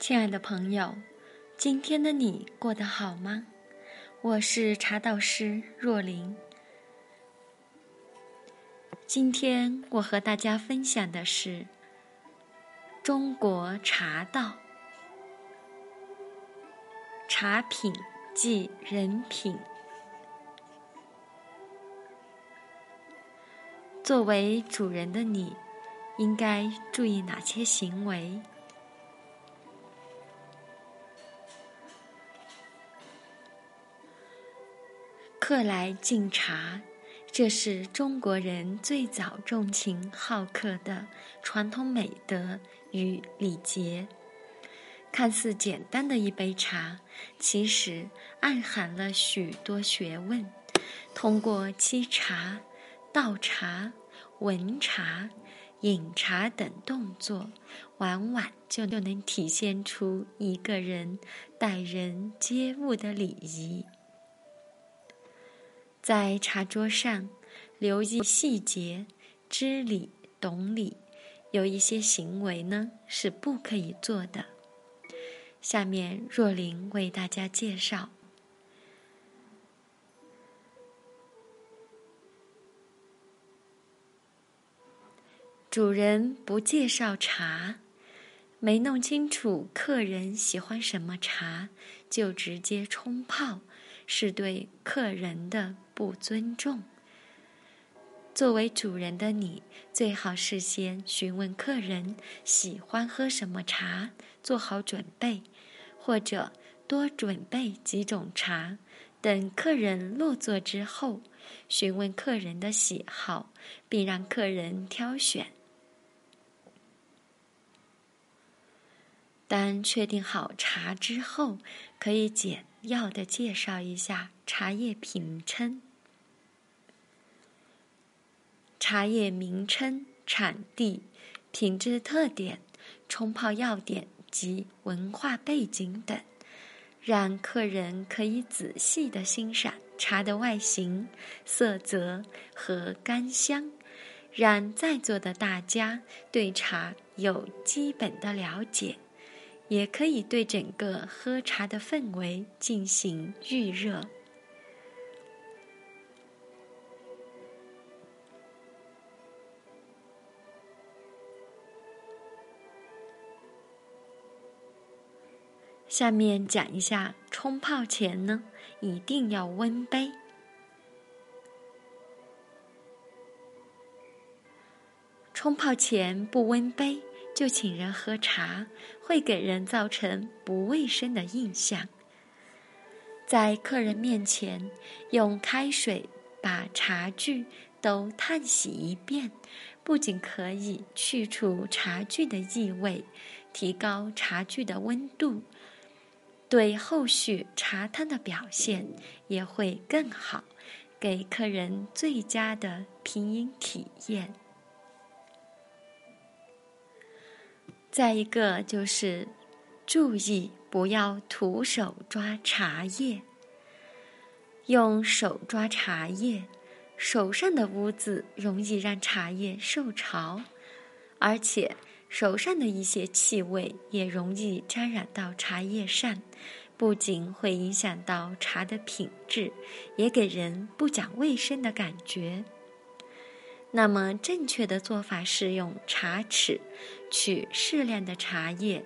亲爱的朋友，今天的你过得好吗？我是茶道师若琳。今天我和大家分享的是中国茶道。茶品即人品。作为主人的你，应该注意哪些行为？客来敬茶，这是中国人最早重情好客的传统美德与礼节。看似简单的一杯茶，其实暗含了许多学问。通过沏茶、倒茶、闻茶、饮茶等动作，往往就能体现出一个人待人接物的礼仪。在茶桌上，留意细节、知礼懂礼，有一些行为呢是不可以做的。下面若琳为大家介绍：主人不介绍茶，没弄清楚客人喜欢什么茶，就直接冲泡。是对客人的不尊重。作为主人的你，最好事先询问客人喜欢喝什么茶，做好准备，或者多准备几种茶。等客人落座之后，询问客人的喜好，并让客人挑选。当确定好茶之后，可以简。要的介绍一下茶叶品称、茶叶名称、产地、品质特点、冲泡要点及文化背景等，让客人可以仔细的欣赏茶的外形、色泽和干香，让在座的大家对茶有基本的了解。也可以对整个喝茶的氛围进行预热。下面讲一下，冲泡前呢，一定要温杯。冲泡前不温杯。就请人喝茶，会给人造成不卫生的印象。在客人面前用开水把茶具都烫洗一遍，不仅可以去除茶具的异味，提高茶具的温度，对后续茶汤的表现也会更好，给客人最佳的品饮体验。再一个就是，注意不要徒手抓茶叶。用手抓茶叶，手上的污渍容易让茶叶受潮，而且手上的一些气味也容易沾染到茶叶上，不仅会影响到茶的品质，也给人不讲卫生的感觉。那么，正确的做法是用茶匙取适量的茶叶。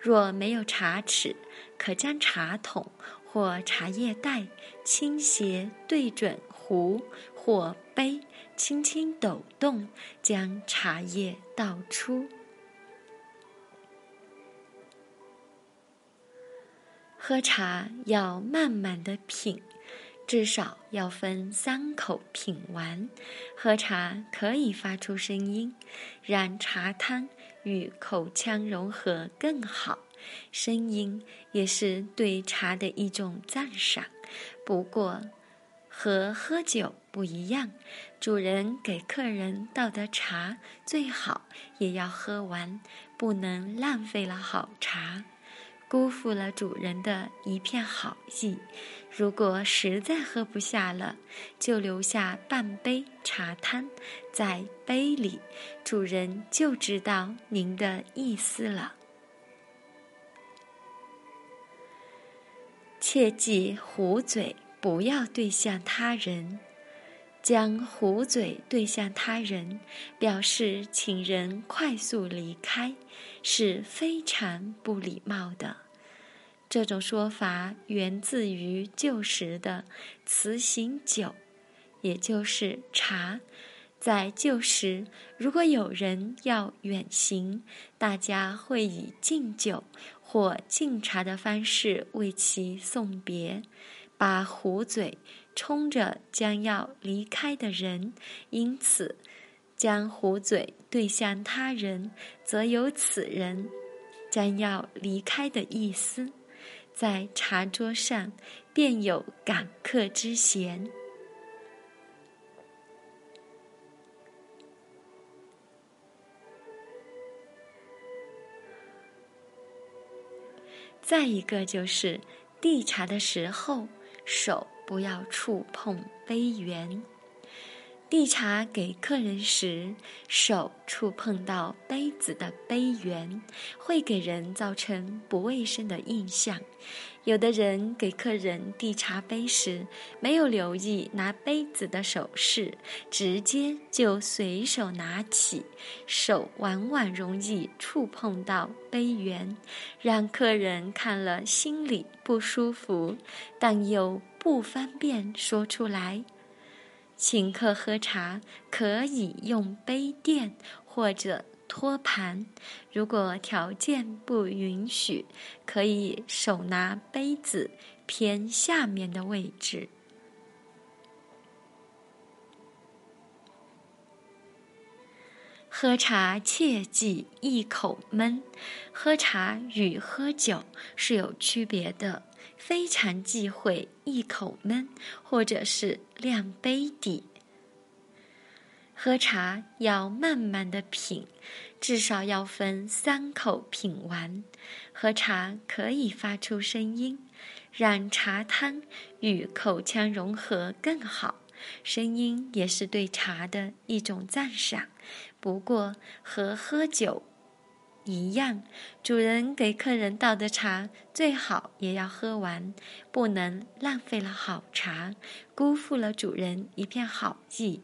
若没有茶匙，可将茶桶或茶叶袋倾斜对准壶或杯，轻轻抖动，将茶叶倒出。喝茶要慢慢的品。至少要分三口品完，喝茶可以发出声音，让茶汤与口腔融合更好。声音也是对茶的一种赞赏。不过，和喝酒不一样，主人给客人倒的茶最好也要喝完，不能浪费了好茶。辜负了主人的一片好意，如果实在喝不下了，就留下半杯茶汤在杯里，主人就知道您的意思了。切记糊嘴，不要对向他人。将壶嘴对向他人，表示请人快速离开，是非常不礼貌的。这种说法源自于旧时的辞行酒，也就是茶。在旧时，如果有人要远行，大家会以敬酒或敬茶的方式为其送别，把壶嘴。冲着将要离开的人，因此将壶嘴对向他人，则有此人将要离开的意思，在茶桌上便有赶客之嫌。再一个就是递茶的时候，手。不要触碰杯缘。递茶给客人时，手触碰到杯子的杯缘，会给人造成不卫生的印象。有的人给客人递茶杯时，没有留意拿杯子的手势，直接就随手拿起，手往往容易触碰到杯缘，让客人看了心里不舒服，但又不方便说出来。请客喝茶可以用杯垫或者托盘，如果条件不允许，可以手拿杯子偏下面的位置。喝茶切忌一口闷，喝茶与喝酒是有区别的，非常忌讳一口闷，或者是亮杯底。喝茶要慢慢的品，至少要分三口品完。喝茶可以发出声音，让茶汤与口腔融合更好。声音也是对茶的一种赞赏。不过和喝酒一样，主人给客人倒的茶最好也要喝完，不能浪费了好茶，辜负了主人一片好意。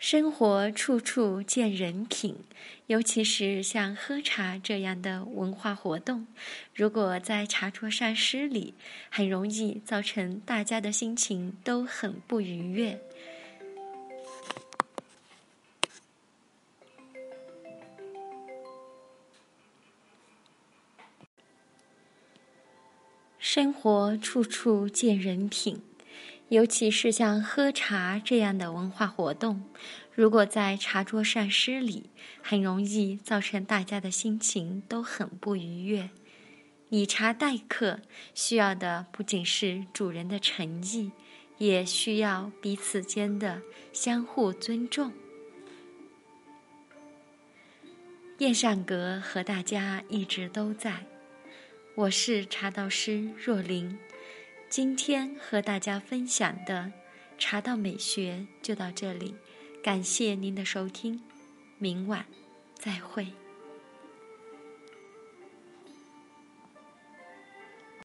生活处处见人品，尤其是像喝茶这样的文化活动，如果在茶桌上失礼，很容易造成大家的心情都很不愉悦。生活处处见人品。尤其是像喝茶这样的文化活动，如果在茶桌上失礼，很容易造成大家的心情都很不愉悦。以茶待客，需要的不仅是主人的诚意，也需要彼此间的相互尊重。燕善阁和大家一直都在，我是茶道师若琳。今天和大家分享的茶道美学就到这里，感谢您的收听，明晚再会。